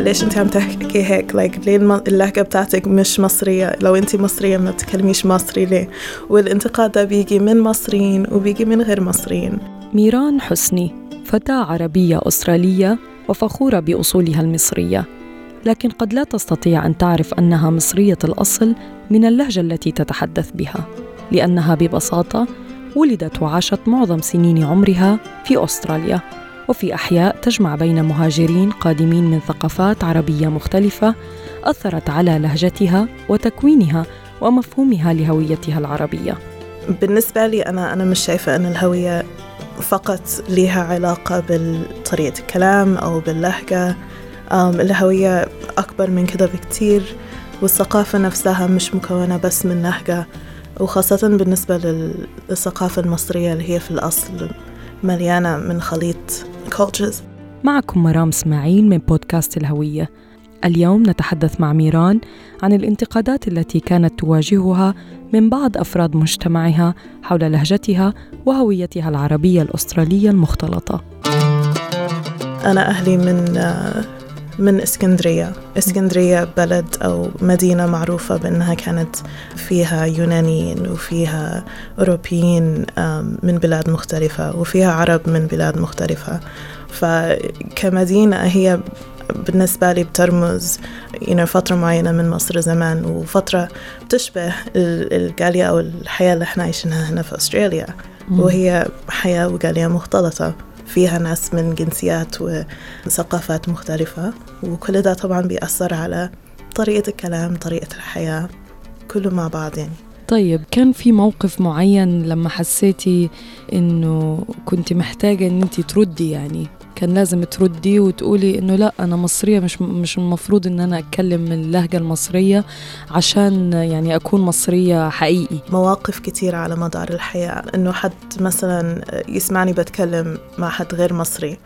ليش انت عم تحكي هيك؟ Like ليه اللهجة بتاعتك مش مصرية؟ لو انت مصرية ما بتكلميش مصري ليه؟ والانتقاد ده بيجي من مصريين وبيجي من غير مصريين. ميران حسني فتاة عربية أسترالية وفخورة بأصولها المصرية. لكن قد لا تستطيع أن تعرف أنها مصرية الأصل من اللهجة التي تتحدث بها لأنها ببساطة ولدت وعاشت معظم سنين عمرها في أستراليا. وفي أحياء تجمع بين مهاجرين قادمين من ثقافات عربية مختلفة أثرت على لهجتها وتكوينها ومفهومها لهويتها العربية. بالنسبة لي أنا أنا مش شايفة أن الهوية فقط لها علاقة بطريقة الكلام أو باللهجة الهوية أكبر من كده بكتير والثقافة نفسها مش مكونة بس من لهجة وخاصة بالنسبة للثقافة المصرية اللي هي في الأصل مليانة من خليط cultures. معكم مرام إسماعيل من بودكاست الهوية. اليوم نتحدث مع ميران عن الانتقادات التي كانت تواجهها من بعض أفراد مجتمعها حول لهجتها وهويتها العربية الأسترالية المختلطة. أنا أهلي من من اسكندرية. اسكندرية بلد أو مدينة معروفة بأنها كانت فيها يونانيين وفيها أوروبيين من بلاد مختلفة وفيها عرب من بلاد مختلفة. فكمدينة هي بالنسبة لي بترمز you know, فترة معينة من مصر زمان وفترة بتشبه الجالية أو الحياة اللي إحنا عايشينها هنا في أستراليا. وهي حياة وجالية مختلطة. فيها ناس من جنسيات وثقافات مختلفة وكل ده طبعا بيأثر على طريقة الكلام طريقة الحياة كله مع بعض يعني. طيب كان في موقف معين لما حسيتي إنه كنت محتاجة إن انت تردي يعني؟ كان لازم تردي وتقولي إنه لا أنا مصرية مش مش المفروض إن أنا أتكلم اللهجة المصرية عشان يعني أكون مصرية حقيقي. مواقف كتيرة على مدار الحياة. إنه حد مثلا يسمعني بتكلم مع حد غير مصري.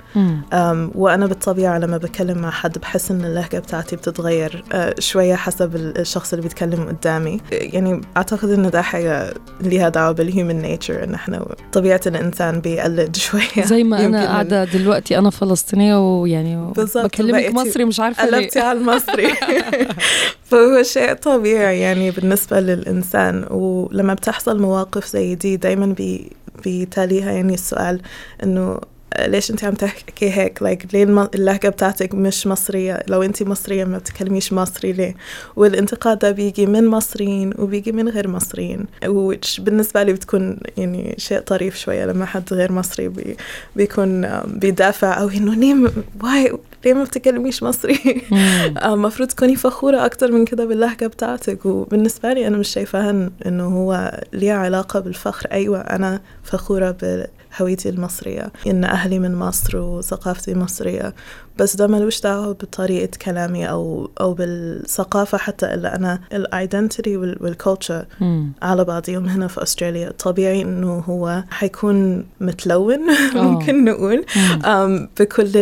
أم وأنا بالطبيعة لما بتكلم مع حد بحس إن اللهجة بتاعتي بتتغير شوية حسب الشخص اللي بيتكلم قدامي. يعني أعتقد إن ده حاجة ليها دعوة بال human nature إن إحنا طبيعة الإنسان بيقلد شوية. زي ما أنا قاعدة دلوقتي أنا فلسطينية ويعني بكلمك مصري مش عارفة ليه. قلبتي على المصري. فهو شيء طبيعي يعني بالنسبة للإنسان ولما بتحصل مواقف زي دي دايما بي بيتاليها يعني السؤال إنه ليش انت عم تحكي هيك؟ Like ليه اللهجة بتاعتك مش مصرية؟ لو انت مصرية ما بتكلميش مصري ليه؟ والانتقاد ده بيجي من مصريين وبيجي من غير مصريين which بالنسبة لي بتكون يعني شيء طريف شوية لما حد غير مصري بي بيكون بيدافع أو إنه ليه واي ليه ما بتكلميش مصري؟ المفروض تكوني فخورة أكتر من كده باللهجة بتاعتك. وبالنسبة لي أنا مش شايفاها إنه هو ليه علاقة بالفخر. أيوة أنا فخورة هويتي المصرية. إن أهلي من مصر وثقافتي مصرية. بس ده ملوش دعوة بطريقة كلامي أو أو بالثقافة حتى إلا أنا. ال identity وال culture على بعضهم هنا في أستراليا. طبيعي إنه هو حيكون متلون ممكن نقول. بكل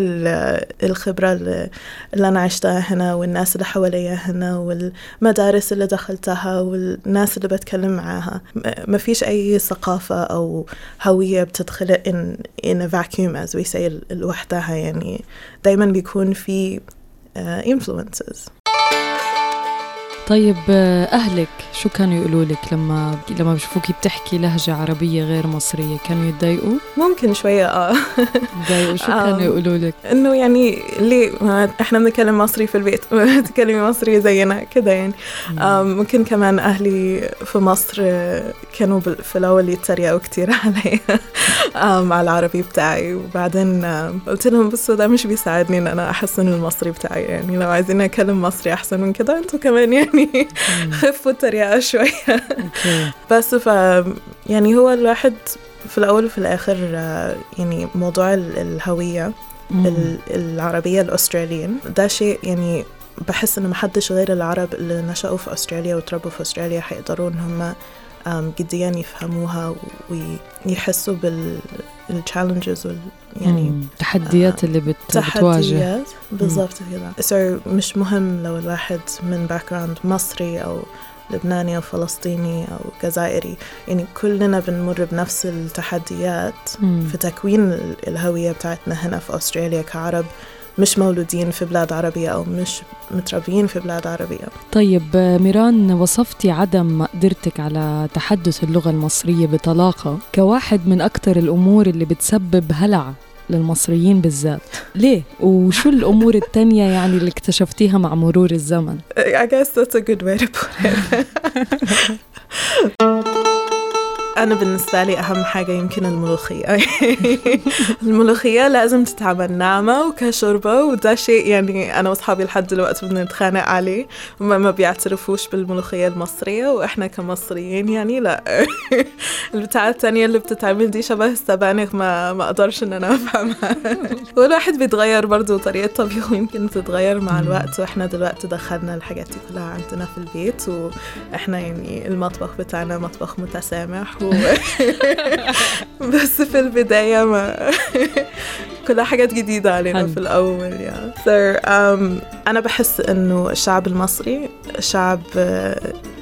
الخبرة اللي, أنا عشتها هنا والناس اللي حواليا هنا والمدارس اللي دخلتها والناس اللي بتكلم معاها. ما فيش أي ثقافة أو هوية بتتخلق in, in a vacuum as we say لوحدها يعني دايما بيكون في uh, influences طيب أهلك شو كانوا يقولوا لك لما لما بشوفوكي بتحكي لهجة عربية غير مصرية؟ كانوا يتضايقوا؟ ممكن شوية آه. يتضايقوا؟ شو كانوا يقولوا لك؟ إنه يعني ليه؟ إحنا بنتكلم مصري في البيت تكلمي مصري زينا كده يعني. ممكن كمان أهلي في مصر كانوا في الأول يتريقوا كتير علي على العربي بتاعي. وبعدين قلت لهم بصوا ده مش بيساعدني إن أنا أحسن المصري بتاعي يعني. لو عايزين أتكلم مصري أحسن من كده أنتوا كمان يعني. يعني خفوا التريقة شوية. بس ف يعني هو الواحد في الأول وفي الآخر يعني موضوع الهوية العربية الأستراليين ده شيء يعني بحس إنه محدش غير العرب اللي نشأوا في أستراليا وتربوا في أستراليا حيقدروا إن هم أم، جديا يفهموها ويحسوا بال challenges وال يعني. التحديات اللي بت... بتواجه بالضبط كذا so مش مهم لو الواحد من background مصري أو لبناني أو فلسطيني أو جزائري يعني كلنا بنمر بنفس التحديات مم. في تكوين ال- الهوية بتاعتنا هنا في أستراليا كعرب مش مولودين في بلاد عربية أو مش متربيين في بلاد عربية طيب ميران وصفتي عدم مقدرتك على تحدث اللغة المصرية بطلاقة كواحد من أكثر الأمور اللي بتسبب هلع للمصريين بالذات ليه؟ وشو الأمور التانية يعني اللي اكتشفتيها مع مرور الزمن؟ I guess that's a good way to put it أنا بالنسبة لي أهم حاجة يمكن الملوخية. الملوخية لازم تتعمل ناعمة وكشوربة وده شيء يعني أنا وأصحابي لحد دلوقتي بنتخانق عليه. ما ما بيعترفوش بالملوخية المصرية وإحنا كمصريين يعني لا. البتاعة التانية اللي بتتعمل دي شبه السبانخ ما ما أقدرش إن أنا أفهمها. والواحد بيتغير برضو طريقة طبيخه يمكن تتغير مع الوقت. وإحنا دلوقتي دخلنا الحاجات دي كلها عندنا في البيت وإحنا يعني المطبخ بتاعنا مطبخ متسامح و... بس في البداية ما كلها حاجات جديدة علينا حلو. في الأول يعني so, um, أنا بحس إنه الشعب المصري شعب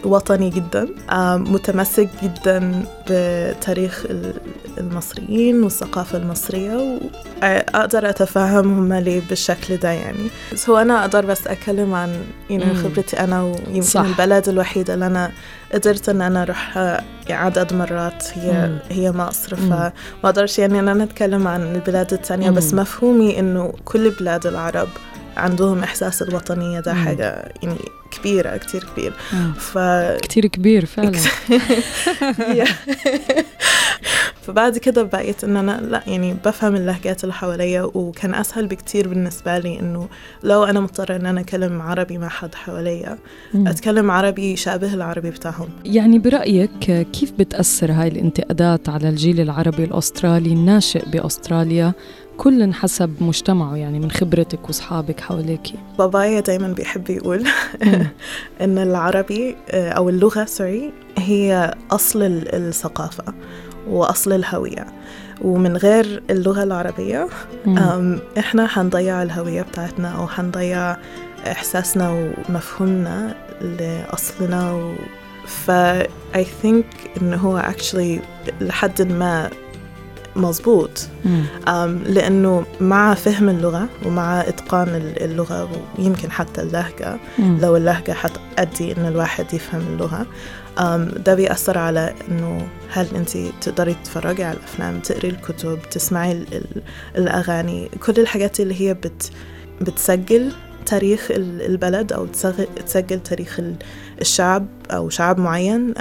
وطني جدا متمسك جدا بتاريخ ال- المصريين والثقافة المصرية وأقدر أتفهم هم ليه بالشكل ده يعني بس هو أنا أقدر بس أتكلم عن مم. خبرتي أنا ويمكن صح. البلد الوحيدة اللي أنا قدرت إن أنا أروح عدد مرات هي مم. هي مصر. فما أقدرش يعني إن أنا أتكلم عن البلاد التانية بس. مفهومي إنه كل بلاد العرب عندهم إحساس الوطنية ده. حاجة يعني كبيرة كتير كبير. ف كتير كبير فعلا. فبعد كده بقيت إن أنا لأ يعني بفهم اللهجات اللي حواليا وكان أسهل بكتير بالنسبة لي إنه لو أنا مضطرة إن أنا اتكلم عربي مع حد حواليا. أتكلم عربي يشابه العربي بتاعهم. يعني برأيك كيف بتأثر هاي الانتقادات على الجيل العربي الأسترالي الناشئ بأستراليا؟ كل حسب مجتمعه يعني من خبرتك وأصحابك حواليكي بابايا دايما بيحب يقول إن العربي آه، أو اللغة سوري هي أصل ال- الثقافة وأصل الهوية. ومن غير اللغة. أم إحنا حنضيع الهوية بتاعتنا أو حنضيع إحساسنا ومفهومنا لأصلنا و... ف I think إنه هو actually لحد ما مظبوط لأنه مع فهم اللغة ومع إتقان ال- اللغة ويمكن حتى اللهجة مم. لو اللهجة حتأدي إن الواحد يفهم اللغة ده بيأثر على إنه هل أنت تقدري تتفرجي على الأفلام تقري الكتب تسمعي ال- ال- الأغاني كل الحاجات اللي هي بت بتسجل تاريخ ال- البلد أو تسجل تاريخ ال- الشعب أو شعب معين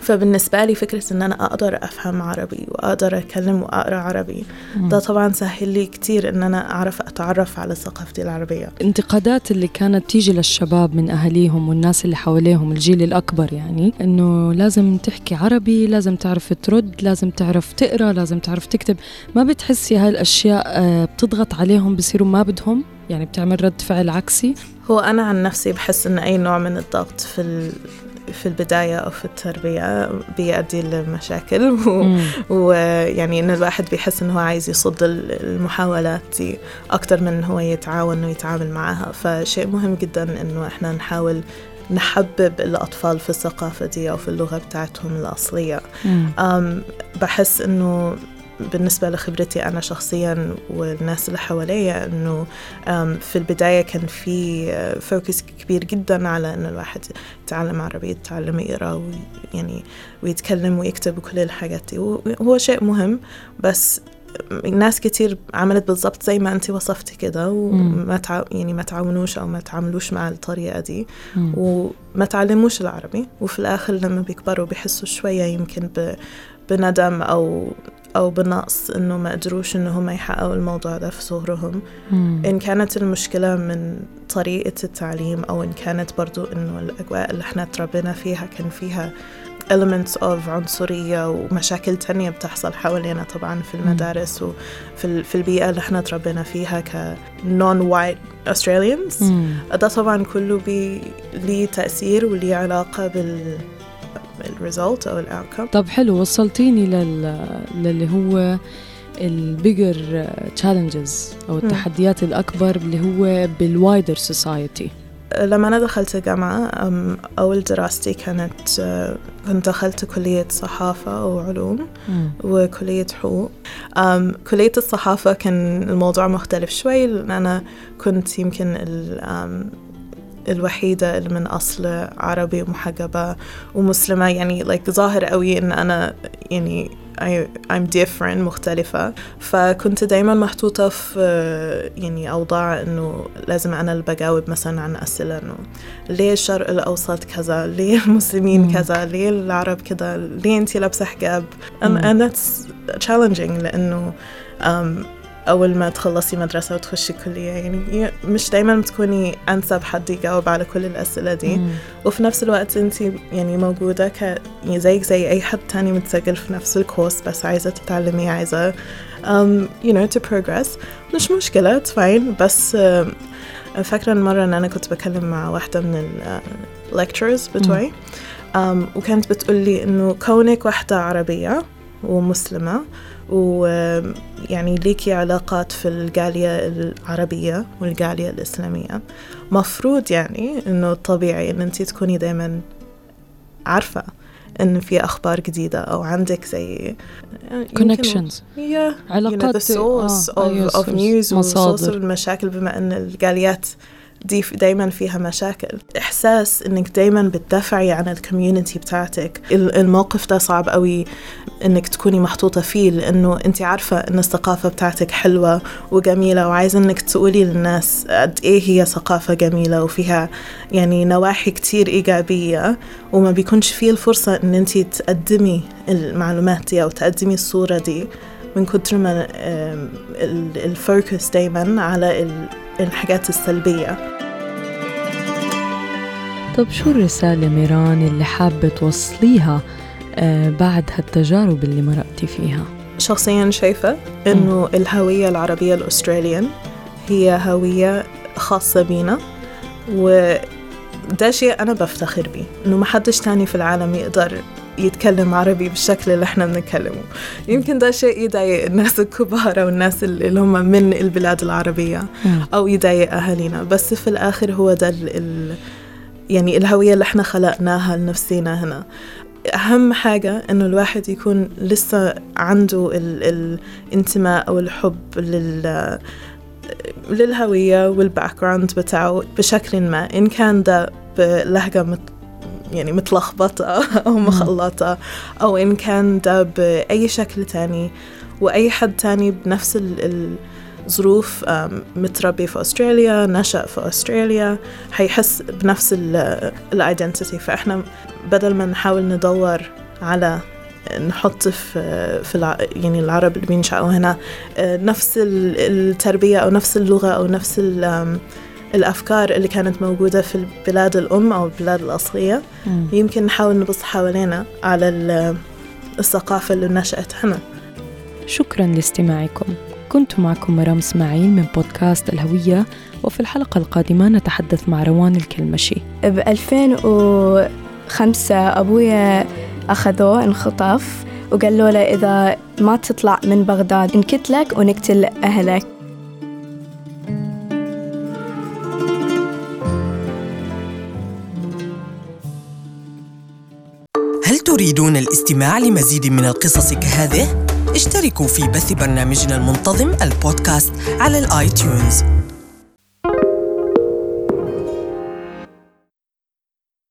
فبالنسبة لي فكرة إن أنا أقدر أفهم عربي وأقدر أتكلم وأقرأ عربي ده طبعا سهل لي كتير إن أنا أعرف أتعرف على ثقافتي العربية. الانتقادات اللي كانت تيجي للشباب من أهاليهم والناس اللي حواليهم الجيل الأكبر يعني إنه لازم تحكي عربي لازم تعرف ترد لازم تعرف تقرأ لازم تعرف تكتب. ما بتحسي هاي الأشياء آه، بتضغط عليهم بصيروا ما بدهم؟ يعني بتعمل رد فعل عكسي؟ هو أنا عن نفسي بحس إن أي نوع من الضغط في. في البداية أو في التربية بيؤدي لمشاكل. ويعني إن الواحد بيحس إنه هو عايز يصد ال- المحاولات دي أكتر من هو يتعاون ويتعامل معها فشيء مهم جدا إنه إحنا نحاول نحبب الأطفال في الثقافة دي أو في اللغة بتاعتهم الأصلية. بحس إنه بالنسبة لخبرتي أنا شخصيا والناس اللي حواليا أم، في البداية كان في فوكس كبير جدا على إنه الواحد يتعلم عربي يتعلم يقرأ ويعني ويتكلم ويكتب وكل الحاجات دي. وهو شيء مهم بس ناس كتير عملت بالضبط زي ما انت وصفتي كده وما تع... يعني ما تعاونوش أو ما تعاملوش مع الطريقة دي مم. وما تعلموش العربي. وفي الآخر لما بيكبروا بيحسوا شوية يمكن ب... بندم أو أو بنقص إنه ما قدروش إنه هم يحققوا الموضوع ده في صغرهم مم. إن كانت المشكلة من طريقة التعليم أو إن كانت برضو إنه الأجواء اللي إحنا تربينا فيها كان فيها elements of عنصرية ومشاكل تانية بتحصل حوالينا طبعا في المدارس وفي في البيئة اللي إحنا تربينا فيها ك non-white Australians مم. ده طبعا كله بي ليه تأثير وليه علاقة بال ال result أو ال outcome طب حلو وصلتيني لل... للي هو ال bigger challenges أو التحديات الأكبر اللي هو بال wider society لما أنا دخلت الجامعة أول دراستي كانت أه، كنت دخلت كلية صحافة وعلوم وكلية حقوق. كلية الصحافة كان الموضوع مختلف شوي لأن أنا كنت يمكن الوحيدة اللي من أصل عربي ومحجبة ومسلمة. يعني like ظاهر قوي إن أنا يعني I, I'm different مختلفة. فكنت دايما محطوطة في يعني أوضاع إنه لازم أنا اللي بجاوب مثلا عن أسئلة إنه ليه الشرق الأوسط كذا؟ ليه المسلمين مم. كذا؟ ليه العرب كذا؟ ليه أنتي لابسة حجاب؟ And, and that's challenging لأنه um, أول ما تخلصي مدرسة وتخشي كلية يعني مش دايما بتكوني أنسب حد يجاوب على كل الأسئلة دي. مم. وفي نفس الوقت أنت يعني موجودة ك يعني زيك زي أي حد تاني متسجل في نفس الكورس بس عايزة تتعلمي عايزة um, you know to progress. مش مشكلة it's fine. بس um, فاكرة مرة إن أنا كنت بكلم مع واحدة من ال uh, lecturers بتوعي؟ um, وكانت بتقولي إنه كونك واحدة عربية ومسلمة ويعني ليكي علاقات في الجالية العربية والجالية الإسلامية مفروض يعني إنه طبيعي إن أنت تكوني دايما عارفة إن في أخبار جديدة أو عندك زي يمكن- connections Yeah, you know, علاقات the source آه، of, أيوة، of source. news و source مصادر. المشاكل بما أن الجاليات دي دايما فيها مشاكل. إحساس إنك دايما بتدافعي عن الكوميونتي بتاعتك. ال- الموقف ده صعب قوي إنك تكوني محطوطة فيه لأنه أنت عارفة إن الثقافة بتاعتك حلوة وجميلة وعايزة إنك تقولي للناس قد إيه هي ثقافة جميلة وفيها يعني نواحي كتير إيجابية وما بيكونش فيه الفرصة إن أنت تقدمي المعلومات دي أو تقدمي الصورة دي. من كتر ما الفوكس دايما على ال- الحاجات السلبية. طب شو الرسالة ميران اللي حابة توصليها آه، بعد هالتجارب اللي مرقتي فيها؟ شخصيا شايفة إنه الهوية العربية الأستراليان هي هوية خاصة بينا وده شيء أنا بفتخر بيه إنه ما حدش تاني في العالم يقدر يتكلم عربي بالشكل اللي إحنا بنتكلمه. يمكن ده شيء يضايق الناس الكبار أو الناس اللي هم من البلاد العربية مم. أو يضايق أهالينا. بس في الآخر هو ده ال يعني الهوية اللي إحنا خلقناها لنفسينا هنا. أهم حاجة إنه الواحد يكون لسه عنده ال الانتماء أو الحب لل للهوية وال background بتاعه بشكل ما. إن كان ده بلهجة يعني متلخبطة أو مخلطة أو إن كان ده بأي شكل تاني وأي حد تاني بنفس ال- الظروف متربي في أستراليا نشأ في أستراليا حيحس بنفس ال identity فإحنا بدل ما نحاول ندور على نحط في في الع... يعني العرب اللي بينشأوا هنا آه، نفس ال- التربية أو نفس اللغة أو نفس الأفكار اللي كانت موجودة في البلاد الأم أو البلاد الأصلية. مم. يمكن نحاول نبص حوالينا على ال- الثقافة اللي نشأت هنا. شكرا لاستماعكم. كنت معكم مرام إسماعيل من بودكاست الهوية وفي الحلقة القادمة نتحدث مع روان الكلمشي. ب 2005 أبويا أخذوه انخطف وقالوا له إذا ما تطلع من بغداد نقتلك ونقتل أهلك. تريدون الاستماع لمزيد من القصص كهذه؟ اشتركوا في بث برنامجنا المنتظم البودكاست على الاي تيونز